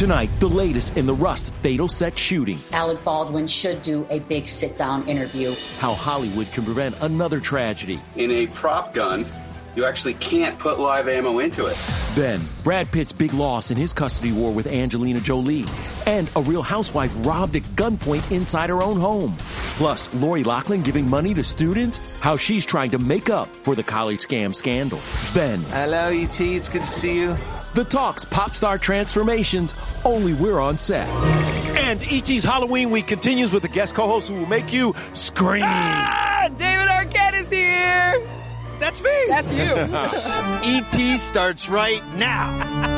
Tonight, the latest in the Rust fatal sex shooting. Alec Baldwin should do a big sit down interview. How Hollywood can prevent another tragedy. In a prop gun, you actually can't put live ammo into it. Then, Brad Pitt's big loss in his custody war with Angelina Jolie. And a real housewife robbed at gunpoint inside her own home. Plus, Lori Loughlin giving money to students, how she's trying to make up for the college scam scandal. Then, hello, ET, it's good to see you. The Talks Pop Star Transformations, only we're on set. And ET's Halloween Week continues with a guest co host who will make you scream. Ah, David Arquette is here. That's me. That's you. ET starts right now.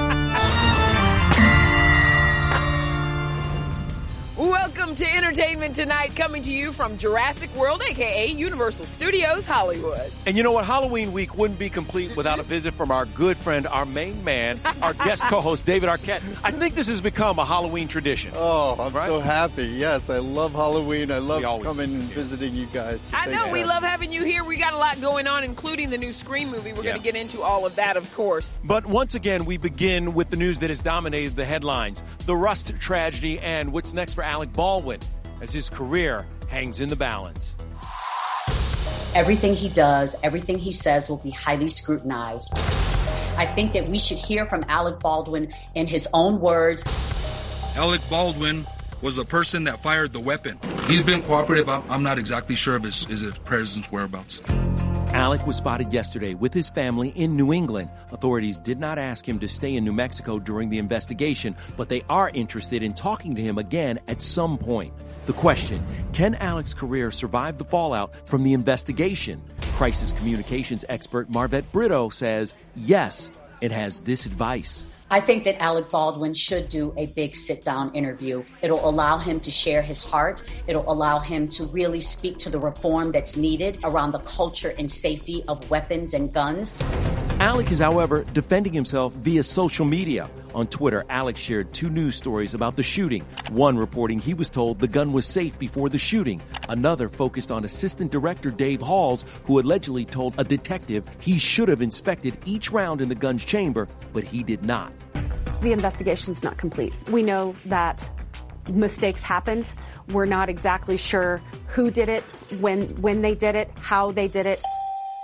Welcome to Entertainment Tonight, coming to you from Jurassic World, aka Universal Studios Hollywood. And you know what? Halloween week wouldn't be complete without a visit from our good friend, our main man, our guest co host, David Arquette. I think this has become a Halloween tradition. Oh, I'm right? so happy. Yes, I love Halloween. I love coming and visiting you guys. I know, we love having you here. We got a lot going on, including the new Scream movie. We're Yeah. going to get into all of that, of course. But once again, we begin with the news that has dominated the headlines the Rust tragedy and what's next for Alec Baldwin as his career hangs in the balance. Everything he does, everything he says will be highly scrutinized. I think that we should hear from Alec Baldwin in his own words. Alec Baldwin was the person that fired the weapon. He's been cooperative. I'm, I'm not exactly sure of his, his presence whereabouts. Alec was spotted yesterday with his family in New England. Authorities did not ask him to stay in New Mexico during the investigation, but they are interested in talking to him again at some point. The question can Alec's career survive the fallout from the investigation? Crisis communications expert Marvet Britto says yes, it has this advice. I think that Alec Baldwin should do a big sit down interview. It'll allow him to share his heart. It'll allow him to really speak to the reform that's needed around the culture and safety of weapons and guns. Alec is, however, defending himself via social media. On Twitter, Alec shared two news stories about the shooting. One reporting he was told the gun was safe before the shooting. Another focused on Assistant Director Dave Halls, who allegedly told a detective he should have inspected each round in the gun's chamber, but he did not. The investigation's not complete. We know that mistakes happened. We're not exactly sure who did it, when when they did it, how they did it.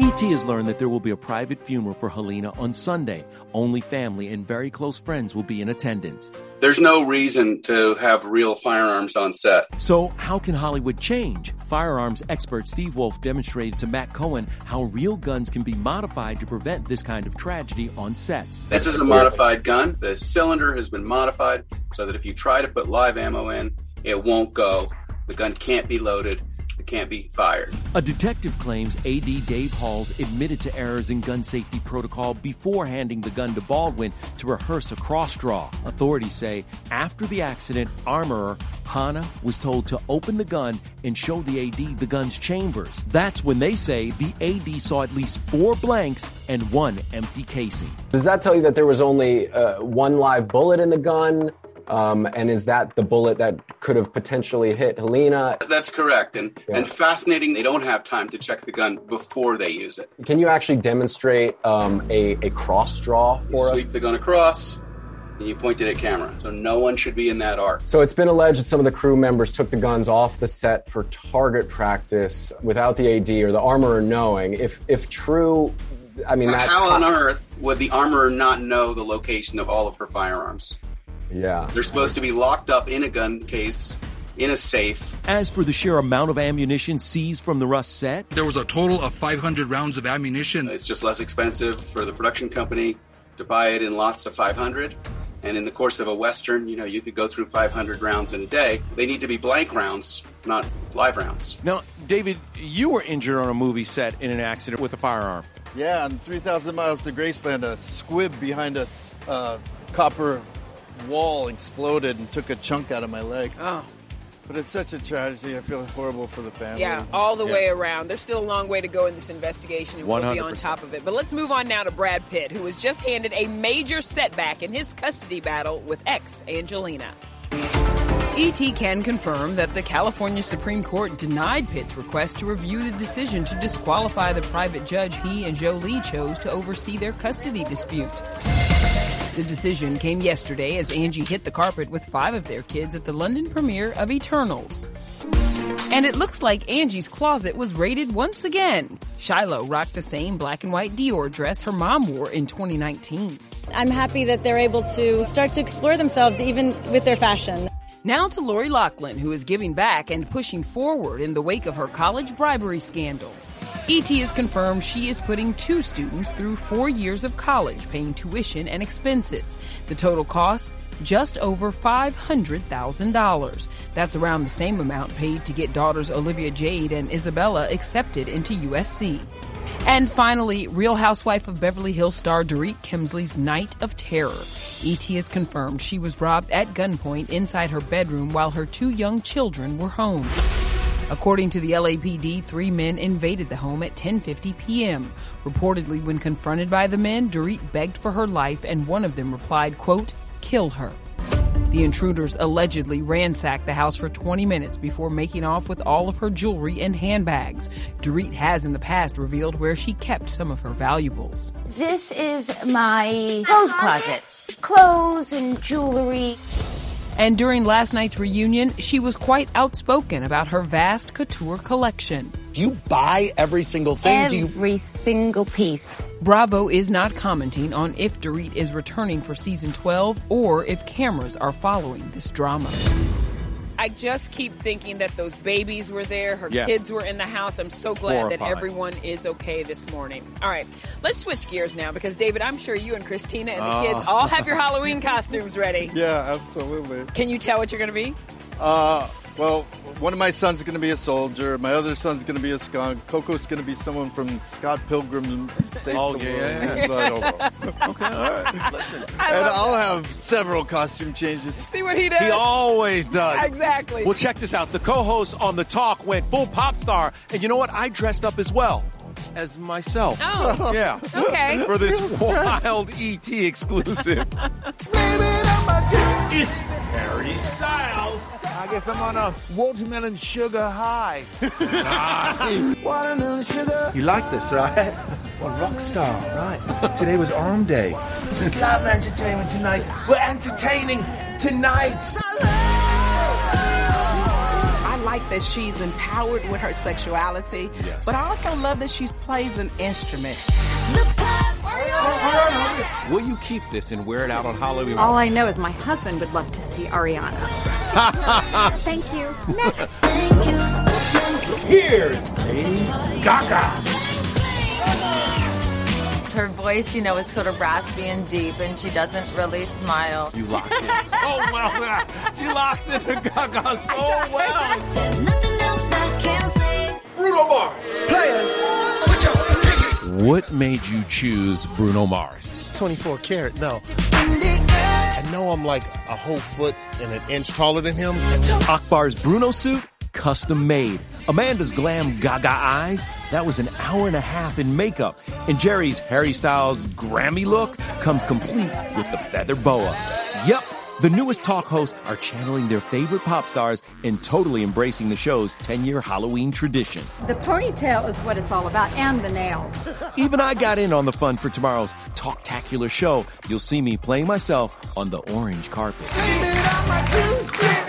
ET has learned that there will be a private funeral for Halyna on Sunday. Only family and very close friends will be in attendance. There's no reason to have real firearms on set. So, how can Hollywood change? Firearms expert Steve Wolf demonstrated to Matt Cohen how real guns can be modified to prevent this kind of tragedy on sets. This is a modified gun. The cylinder has been modified so that if you try to put live ammo in, it won't go. The gun can't be loaded can't be fired. A detective claims AD Dave Halls admitted to errors in gun safety protocol before handing the gun to Baldwin to rehearse a cross draw. Authorities say after the accident, armorer Hannah was told to open the gun and show the AD the gun's chambers. That's when they say the AD saw at least four blanks and one empty casing. Does that tell you that there was only uh, one live bullet in the gun? Um, and is that the bullet that could have potentially hit Halyna? That's correct. And yeah. and fascinating, they don't have time to check the gun before they use it. Can you actually demonstrate um, a, a cross draw for you us? Sweep the gun across. And you point it at camera. So no one should be in that arc. So it's been alleged that some of the crew members took the guns off the set for target practice without the AD or the armorer knowing. If if true, I mean, how on earth would the armorer not know the location of all of her firearms? Yeah. They're supposed to be locked up in a gun case in a safe. As for the sheer amount of ammunition seized from the Rust set, there was a total of 500 rounds of ammunition. It's just less expensive for the production company to buy it in lots of 500. And in the course of a Western, you know, you could go through 500 rounds in a day. They need to be blank rounds, not live rounds. Now, David, you were injured on a movie set in an accident with a firearm. Yeah, on 3,000 miles to Graceland, a squib behind a uh, copper wall exploded and took a chunk out of my leg. Oh. But it's such a tragedy. I feel horrible for the family. Yeah, all the yeah. way around. There's still a long way to go in this investigation, and 100%. we'll be on top of it. But let's move on now to Brad Pitt, who was just handed a major setback in his custody battle with ex Angelina. ET can confirm that the California Supreme Court denied Pitt's request to review the decision to disqualify the private judge he and Jolie chose to oversee their custody dispute. The decision came yesterday as Angie hit the carpet with five of their kids at the London premiere of Eternals. And it looks like Angie's closet was raided once again. Shiloh rocked the same black and white Dior dress her mom wore in 2019. I'm happy that they're able to start to explore themselves even with their fashion. Now to Lori Loughlin, who is giving back and pushing forward in the wake of her college bribery scandal. ET has confirmed she is putting two students through four years of college, paying tuition and expenses. The total cost? Just over $500,000. That's around the same amount paid to get daughters Olivia Jade and Isabella accepted into USC. And finally, Real Housewife of Beverly Hills star Dorit Kemsley's Night of Terror. ET has confirmed she was robbed at gunpoint inside her bedroom while her two young children were home. According to the LAPD, three men invaded the home at 10:50 p.m. Reportedly, when confronted by the men, Dorit begged for her life, and one of them replied, "quote Kill her." The intruders allegedly ransacked the house for 20 minutes before making off with all of her jewelry and handbags. Dorit has in the past revealed where she kept some of her valuables. This is my clothes closet. Clothes and jewelry. And during last night's reunion, she was quite outspoken about her vast couture collection. Do you buy every single thing? Every you... single piece. Bravo is not commenting on if Dorit is returning for season 12 or if cameras are following this drama. I just keep thinking that those babies were there. Her yeah. kids were in the house. I'm so glad Horrifying. that everyone is okay this morning. All right, let's switch gears now because, David, I'm sure you and Christina and the uh. kids all have your Halloween costumes ready. Yeah, absolutely. Can you tell what you're going to be? Uh, well, one of my sons is going to be a soldier. My other son's going to be a skunk. Coco's going to be someone from Scott Pilgrim Saves oh, the yeah, World. Yeah, yeah. okay, all right. Listen. and I'll that. have several costume changes. See what he does? He always does. Exactly. Well, check this out. The co-host on The Talk went full pop star. And you know what? I dressed up as well as myself. Oh. Yeah. Okay. For this wild ET exclusive. it's Harry Styles. I guess I'm on a watermelon sugar high. watermelon sugar. You like this, right? Well, rock star, right? Today was arm day. Just live entertainment tonight. We're entertaining tonight. Fact that she's empowered with her sexuality, yes. but I also love that she plays an instrument. Will you keep this and wear it out on Halloween? All I know is my husband would love to see Ariana. Thank you. Next. Thank you. Here's Lady Gaga her voice, you know, is sort of raspy and deep, and she doesn't really smile. You locked it so well. She locks it to Gaga so well. Bruno Mars. Players. What made you choose Bruno Mars? 24 karat, no. I know I'm like a whole foot and an inch taller than him. Akbar's Bruno suit custom made. Amanda's glam gaga eyes, that was an hour and a half in makeup. And Jerry's Harry Styles Grammy look comes complete with the feather boa. Yep, the newest talk hosts are channeling their favorite pop stars and totally embracing the show's 10 year Halloween tradition. The ponytail is what it's all about, and the nails. Even I got in on the fun for tomorrow's Talktacular show. You'll see me playing myself on the orange carpet.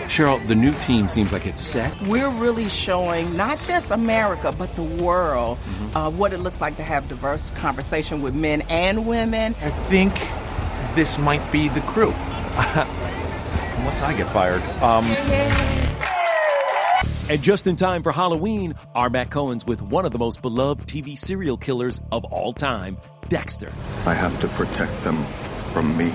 Sheryl, the new team seems like it's set. We're really showing not just America, but the world mm-hmm. uh, what it looks like to have diverse conversation with men and women. I think this might be the crew. Unless I get fired. Um, and just in time for Halloween, our Matt Cohen's with one of the most beloved TV serial killers of all time, Dexter. I have to protect them from me.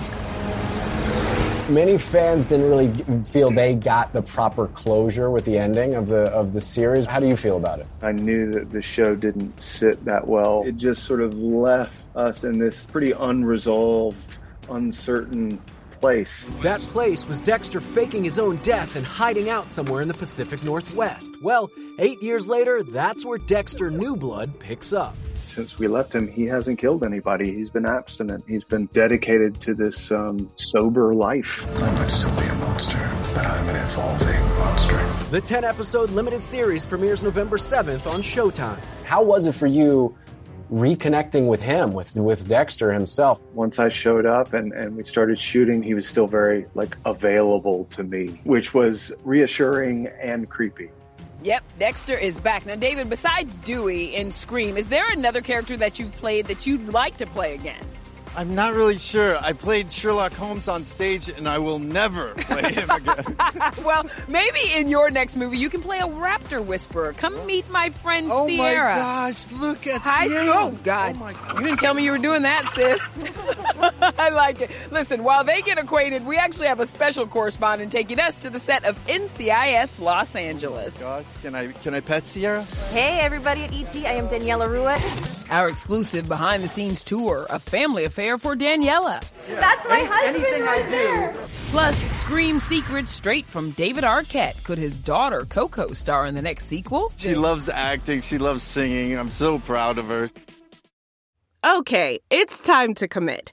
Many fans didn't really feel they got the proper closure with the ending of the of the series. How do you feel about it? I knew that the show didn't sit that well. It just sort of left us in this pretty unresolved, uncertain place. That place was Dexter faking his own death and hiding out somewhere in the Pacific Northwest. Well, eight years later, that's where Dexter New Blood picks up since we left him, he hasn't killed anybody. He's been abstinent. He's been dedicated to this um, sober life. I might still be a monster, but I'm an evolving monster. The 10 episode limited series premieres November 7th on Showtime. How was it for you? reconnecting with him with with Dexter himself once I showed up and and we started shooting he was still very like available to me which was reassuring and creepy Yep, Dexter is back. Now, David, besides Dewey in Scream, is there another character that you've played that you'd like to play again? I'm not really sure. I played Sherlock Holmes on stage and I will never play him again. well, maybe in your next movie you can play a raptor whisperer. Come meet my friend oh Sierra. Oh my gosh, look at Hi, Sierra. Oh God. Oh God. You didn't tell me you were doing that, sis. I like it. Listen, while they get acquainted, we actually have a special correspondent taking us to the set of NCIS Los Angeles. Oh gosh, can I can I pet Sierra? Hey everybody at ET, I am Daniela Ruah. Our exclusive behind the scenes tour, a family affair for Daniela. Yeah. That's my Any, husband anything right I there. do. Plus, Scream secrets straight from David Arquette. Could his daughter Coco star in the next sequel? She loves acting. She loves singing. I'm so proud of her. Okay, it's time to commit.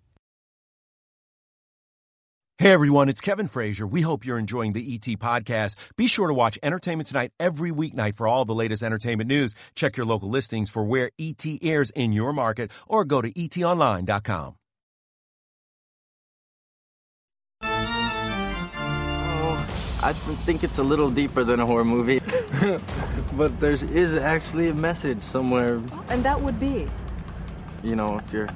Hey everyone, it's Kevin Frazier. We hope you're enjoying the ET podcast. Be sure to watch Entertainment Tonight every weeknight for all the latest entertainment news. Check your local listings for where ET airs in your market or go to etonline.com. Oh, I think it's a little deeper than a horror movie, but there is actually a message somewhere. And that would be? You know, if you're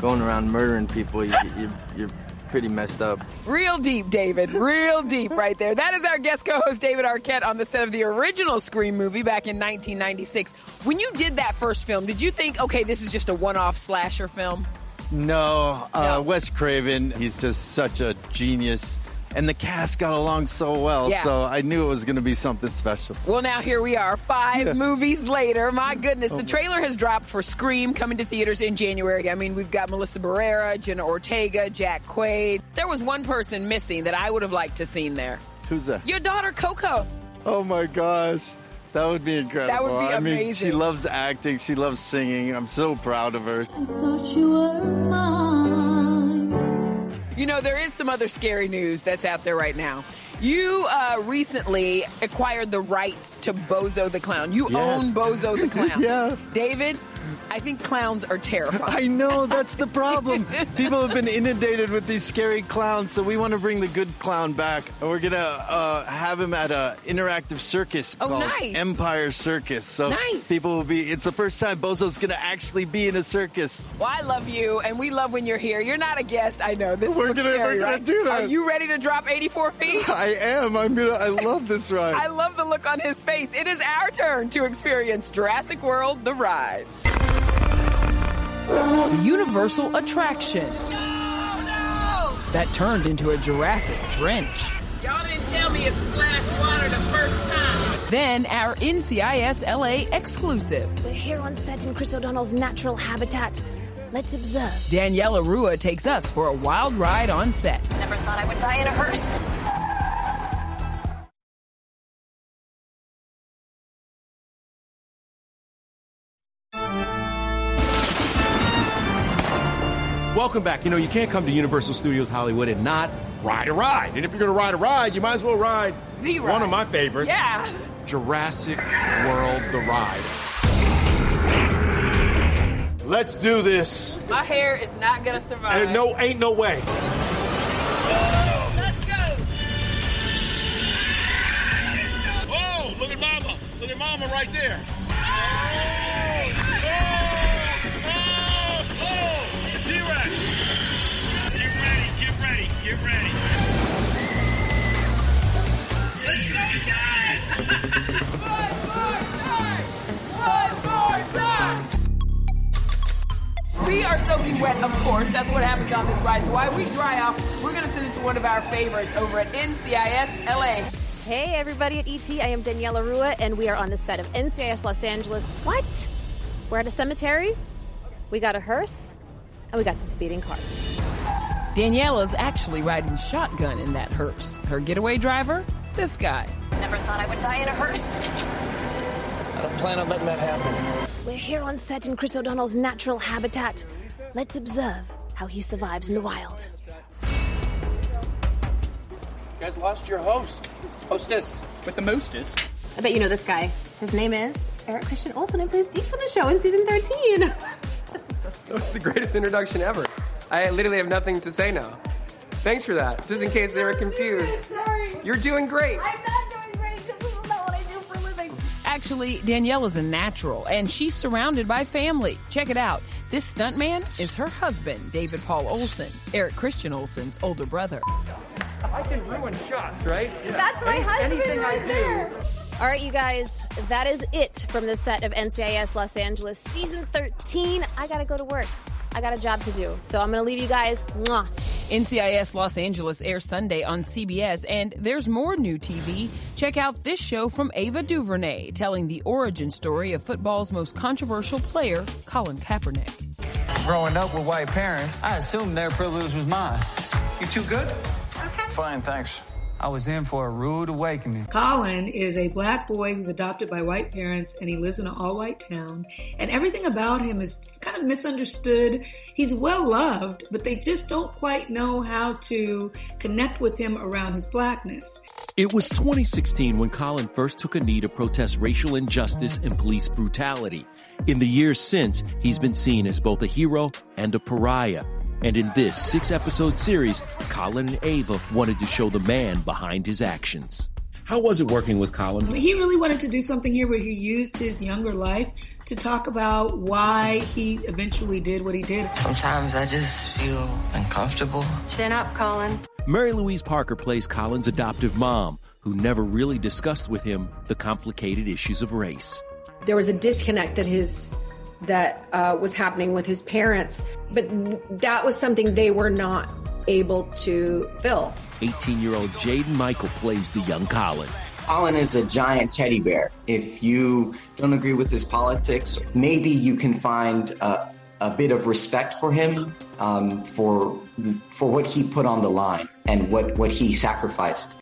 going around murdering people, you, you, you're pretty messed up. Real deep, David. Real deep right there. That is our guest co-host David Arquette on the set of the original Scream movie back in 1996. When you did that first film, did you think, okay, this is just a one-off slasher film? No, uh, Wes Craven, he's just such a genius. And the cast got along so well, Yeah. so I knew it was going to be something special. Well, now here we are, five Yeah. movies later. My oh, goodness, Oh, the trailer has dropped for Scream coming to theaters in January. I mean, we've got Melissa Barrera, Jenna Ortega, Jack Quaid. There was one person missing that I would have liked to have seen there. Who's that? Your daughter Coco. Oh my gosh. That would be incredible. That would be I mean, she loves acting. She loves singing. I'm so proud of her. You know, there is some other scary news that's out there right now. You uh, recently acquired the rights to Bozo the Clown. You Yes. own Bozo the Clown. Yeah. David, I think clowns are terrifying. I know, that's the problem. People have been inundated with these scary clowns, so we want to bring the good clown back. And we're going to uh, have him at a interactive circus Oh, called nice. Empire Circus. So Nice. people will be, it's the first time Bozo's going to actually be in a circus. Well, I love you, and we love when you're here. You're not a guest, I know. This We're gonna right? do that. Are you ready to drop 84 feet? I am. I'm gonna, I love this ride. I love the look on his face. It is our turn to experience Jurassic World the ride. The universal attraction that turned into a Jurassic drench. Y'all didn't tell me it splashed water the first time. Then our NCIS LA exclusive. We're here on set in Chris O'Donnell's natural habitat. Let's observe. Daniela Ruah takes us for a wild ride on set. Never thought I would die in a hearse. Welcome back. You know, you can't come to Universal Studios Hollywood and not ride a ride. And if you're going to ride a ride, you might as well ride The one of my favorites. Yeah. Jurassic World The Ride. Let's do this. My hair is not gonna survive. And no, ain't no way. Let's go. Oh, look at Mama. Look at Mama right there. Get ready. Let's go, guys! We are soaking wet, of course. That's what happens on this ride. So while we dry off, we're going to send it to one of our favorites over at NCIS LA. Hey, everybody at ET. I am Daniela Ruah, and we are on the set of NCIS Los Angeles. What? We're at a cemetery. We got a hearse, and we got some speeding cars. Daniela's actually riding shotgun in that hearse. Her getaway driver, this guy. Never thought I would die in a hearse. I don't plan on letting that happen. We're here on set in Chris O'Donnell's natural habitat. Let's observe how he survives in the wild. You guys lost your host. Hostess. With the mostest. I bet you know this guy. His name is Eric Christian Olsen and plays Deeks on the show in season 13. That was the greatest introduction ever. I literally have nothing to say now. Thanks for that. Just in case they were confused. Sorry. You're doing great. I'm not doing great because this is not what I do for a living. Actually, Daniela's a natural, and she's surrounded by family. Check it out. This stuntman is her husband, David Paul Olsen, Eric Christian Olsen's older brother. I can ruin shots, right? That's my Any- husband Anything right I do. there. All right, you guys, that is it from the set of NCIS Los Angeles season 13. I gotta go to work. I got a job to do. So I'm gonna leave you guys. Mwah. NCIS Los Angeles airs Sunday on CBS, and there's more new TV. Check out this show from Ava DuVernay, telling the origin story of football's most controversial player, Colin Kaepernick. Growing up with white parents, I assumed their privilege was mine. You too good? Okay. Fine, thanks. I was in for a rude awakening. Colin is a black boy who's adopted by white parents and he lives in an all white town. And everything about him is kind of misunderstood. He's well loved, but they just don't quite know how to connect with him around his blackness. It was 2016 when Colin first took a knee to protest racial injustice and police brutality. In the years since, he's been seen as both a hero and a pariah. And in this six episode series, Colin and Ava wanted to show the man behind his actions. How was it working with Colin? He really wanted to do something here where he used his younger life to talk about why he eventually did what he did. Sometimes I just feel uncomfortable. Chin up, Colin. Mary Louise Parker plays Colin's adoptive mom, who never really discussed with him the complicated issues of race. There was a disconnect that his that uh, was happening with his parents, but that was something they were not able to fill. 18 year old Jaden Michael plays the young Colin. Colin is a giant teddy bear. If you don't agree with his politics, maybe you can find uh, a bit of respect for him um, for for what he put on the line and what, what he sacrificed.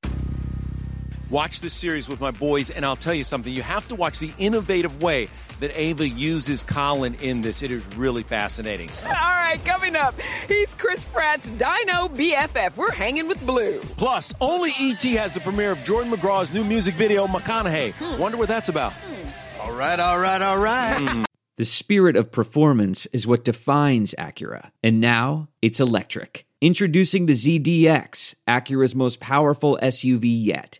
Watch this series with my boys, and I'll tell you something. You have to watch the innovative way that Ava uses Colin in this. It is really fascinating. All right, coming up, he's Chris Pratt's Dino BFF. We're hanging with Blue. Plus, only ET has the premiere of Jordan McGraw's new music video, McConaughey. Hmm. Wonder what that's about. All right, all right, all right. The spirit of performance is what defines Acura. And now it's electric. Introducing the ZDX, Acura's most powerful SUV yet.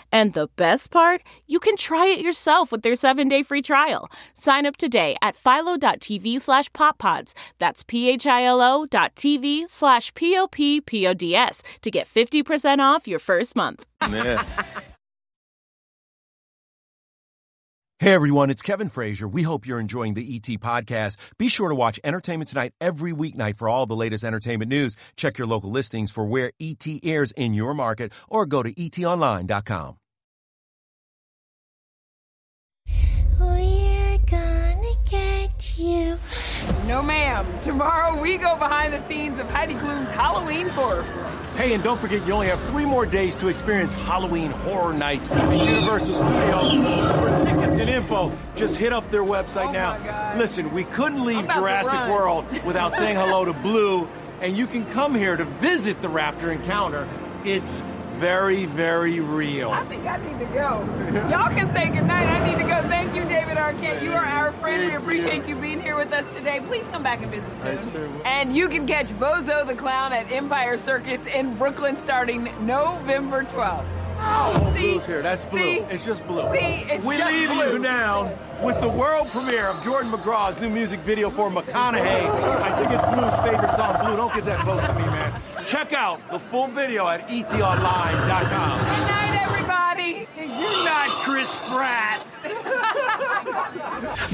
And the best part, you can try it yourself with their seven-day free trial. Sign up today at philo.tv slash poppods. That's p-h-i-l-o dot tv slash p-o-p-p-o-d-s to get 50% off your first month. Hey everyone, it's Kevin Frazier. We hope you're enjoying the ET podcast. Be sure to watch Entertainment Tonight every weeknight for all the latest entertainment news. Check your local listings for where ET airs in your market or go to etonline.com. you. No, ma'am. Tomorrow we go behind the scenes of Heidi Klum's Halloween Horror Hey, and don't forget, you only have three more days to experience Halloween Horror Nights at Universal Studios. For tickets and info, just hit up their website oh, now. Listen, we couldn't leave Jurassic. World without saying hello to Blue, and you can come here to visit the Raptor Encounter. It's very, very real. I think I need to go. Y'all can say goodnight. I need to go. Thank you, David Arquette. You are our friend. We appreciate you being here with us today. Please come back and visit soon. And you can catch Bozo the Clown at Empire Circus in Brooklyn starting November 12th. Oh, see, Blue's here. That's Blue. see, it's just Blue. see, it's we leave Blue. you now with the world premiere of Jordan McGraw's new music video for McConaughey. I think it's Blue's favorite song. Blue, don't get that close to me, man. Check out the full video at etonline.com. Good night, everybody. You're not Chris Pratt.